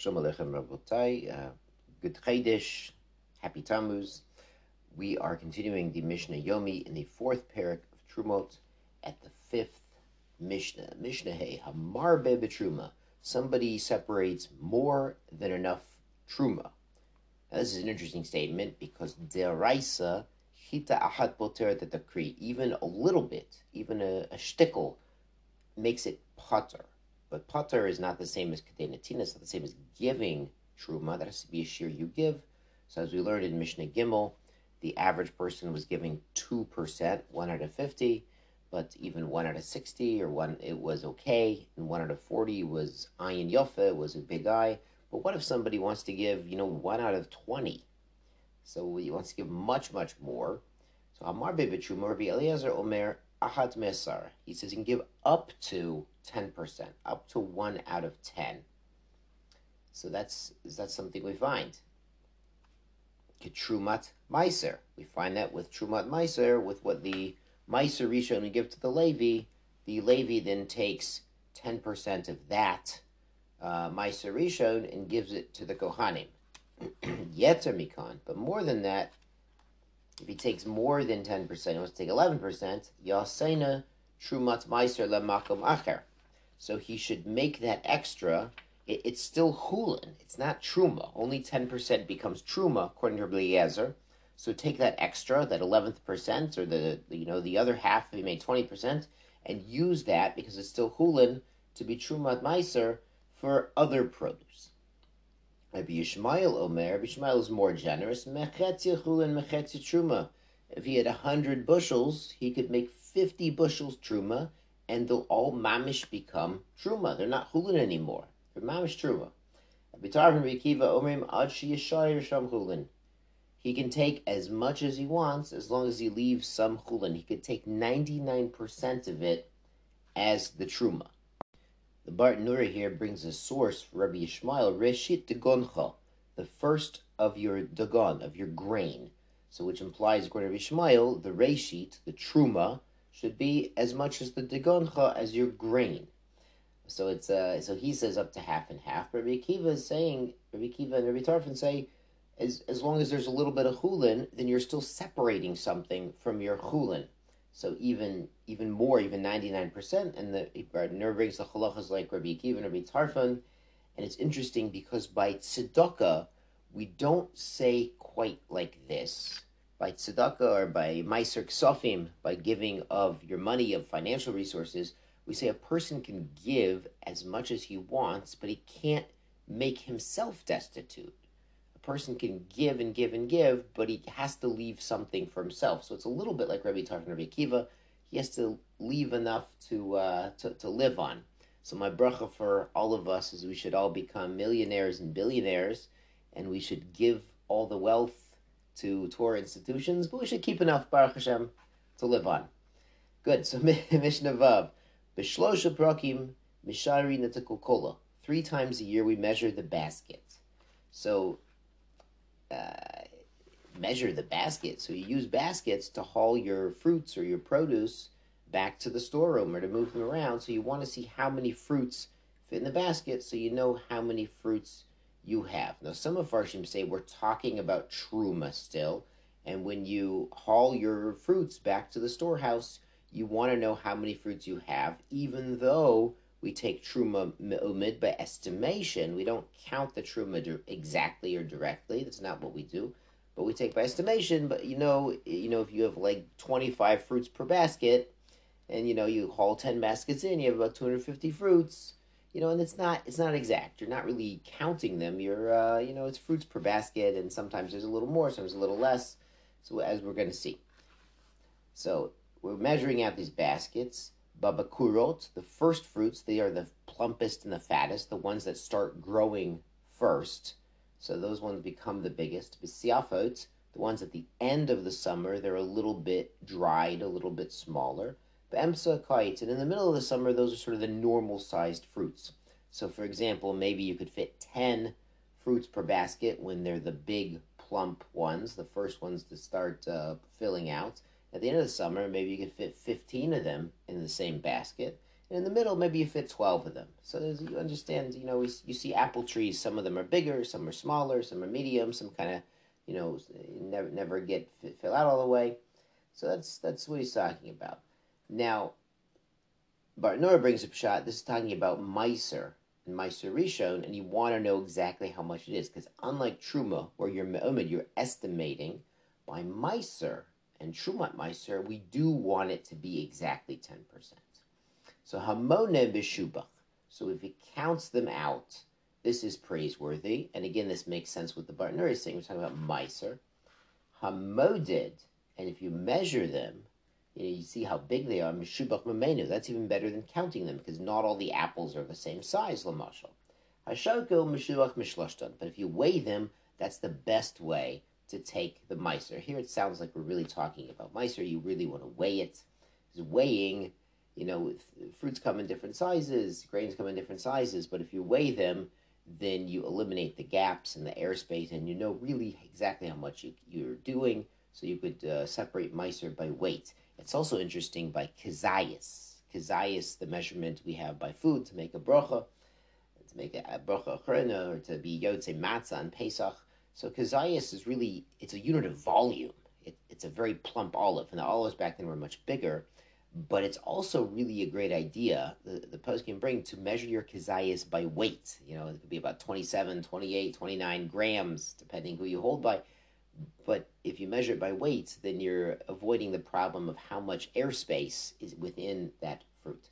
Shalom Aleichem Rabotai, uh, Good Chaydish, Happy Tammuz. We are continuing the Mishnah Yomi in the fourth parak of Trumot at the fifth Mishnah. Mishnah Hey, Hamarbe Betruma. Somebody separates more than enough Truma. Now, this is an interesting statement because Deraisa Hita Ahat Boter the decree, even a little bit, even a, a shtickle, makes it potter. But potter is not the same as kadenatina, it's not the same as giving truma. That has to be a shear you give. So as we learned in Mishnah Gimel, the average person was giving 2%, 1 out of 50, but even 1 out of 60 or 1, it was okay, and 1 out of 40 was ayin yofa, was a big eye. But what if somebody wants to give, you know, 1 out of 20? So he wants to give much, much more. So Amar Bebetruma, Rabbi Eliezer Omer, Ahat Mesar. He says you can give up to 10%, up to 1 out of 10. So that's that's something we find. Ketrumat Meiser. We find that with Trumat Meiser, with what the Meiser Rishon we give to the Levi, the Levi then takes 10% of that uh, Meiser Rishon and gives it to the Kohanim. Yeter Mikon. But more than that, if he takes more than 10%, he wants to take 11%, Yasena Trumat Meiser Lemakom Acher. So he should make that extra. It, it's still hulin. It's not truma. Only 10% becomes truma, according to Eliezer. So take that extra, that 11th percent, or the, you know, the other half, if he made 20%, and use that, because it's still hulin, to be trumat meiser for other produce. Rabbi Yishmael Omer, Rabbi Yishmael is more generous. Mechetzi chulin, truma. If he had a hundred bushels, he could make fifty bushels truma, and they'll all mamish become truma. They're not chulin anymore. They're mamish truma. Abitarhan Rikiva Omim Adshi Yeshay Sham Khulan. He can take as much as he wants as long as he leaves some chulin. He could take 99% of it as the truma. The Bartenura here brings a source Rabbi Yishmael, Reshit Dagoncha, the first of your dagon, of your grain. So which implies, according to Rabbi Yishmael, the Reshit, the truma, should be as much as the degoncha as your grain. So it's uh, so he says up to half and half. Rabbi Akiva is saying, Rabbi Akiva and Rabbi Tarfon say, as as long as there's a little bit of chulin, then you're still separating something from your chulin. So even even more, even ninety nine percent, and the Nerve brings the halachas like Rabbi Akiva and Rabbi Tarfon, and it's interesting because by tzedakah we don't say quite like this by tzedakah or by meiser ksofim, by giving of your money, of financial resources, we say a person can give as much as he wants, but he can't make himself destitute. A person can give and give and give, but he has to leave something for himself. So it's a little bit like Rabbi Tarfon Rabbi Akiva. He has to leave enough to, uh, to, to live on. So my bracha for all of us is we should all become millionaires and billionaires, and we should give all the wealth to Torah institutions, but we should keep enough Baruch Hashem to live on. Good. So Mishnah Vav, Bishlosha Prakim Mishari Kola. Three times a year we measure the basket. So uh, measure the basket. So you use baskets to haul your fruits or your produce back to the storeroom or to move them around. So you want to see how many fruits fit in the basket, so you know how many fruits you have. Now, some of Farshim say we're talking about truma still, and when you haul your fruits back to the storehouse, you want to know how many fruits you have, even though we take truma umid by estimation. We don't count the truma exactly or directly. That's not what we do, but we take by estimation. But you know, you know, if you have like twenty five fruits per basket, and you know you haul ten baskets in, you have about two hundred fifty fruits you know, and it's not it's not exact. You're not really counting them. You're uh, you know, it's fruits per basket, and sometimes there's a little more, sometimes a little less. So as we're going to see, so we're measuring out these baskets. Babakurot, the first fruits, they are the plumpest and the fattest, the ones that start growing first. So those ones become the biggest. Bisiafot, the ones at the end of the summer, they're a little bit dried, a little bit smaller. Emsa kites, and in the middle of the summer, those are sort of the normal sized fruits. So, for example, maybe you could fit 10 fruits per basket when they're the big, plump ones, the first ones to start uh, filling out. At the end of the summer, maybe you can fit 15 of them in the same basket. And in the middle, maybe you fit 12 of them. So you understand, you know, we, you see apple trees, some of them are bigger, some are smaller, some are medium, some kind of, you know, never, never get fill out all the way. So that's that's what he's talking about. Now, Bartanura brings up shot. This is talking about Meiser and Meiser Rishon, and you want to know exactly how much it is, because unlike Truma, where you're Me'omid, you're estimating, by Meiser and Trumat Meiser, we do want it to be exactly 10%. So Hamone Bishubach. So if he counts them out, this is praiseworthy. And again, this makes sense with the Bartanura is saying. We're talking about Meiser. Hamodid, and if you measure them, you, know, you see how big they are. Meshubach Mamenu. That's even better than counting them because not all the apples are the same size. Lamashal. Hashoko Meshubach Mishloshtan. But if you weigh them, that's the best way to take the miser. Here it sounds like we're really talking about miser. You really want to weigh it. Weighing, you know, fruits come in different sizes, grains come in different sizes. But if you weigh them, then you eliminate the gaps in the airspace and you know really exactly how much you, you're doing. So you could uh, separate miser by weight. It's also interesting by kazayas. Kazayas, the measurement we have by food to make a bracha, to make a, a bracha achrona, or to be yotze matzah on Pesach. So kazayas is really, it's a unit of volume. It, it's a very plump olive, and the olives back then were much bigger. But it's also really a great idea, the, the post can bring, to measure your kazayas by weight. You know, it could be about 27, 28, 29 grams, depending who you hold by but if you measure it by weight, then you're avoiding the problem of how much airspace is within that fruit.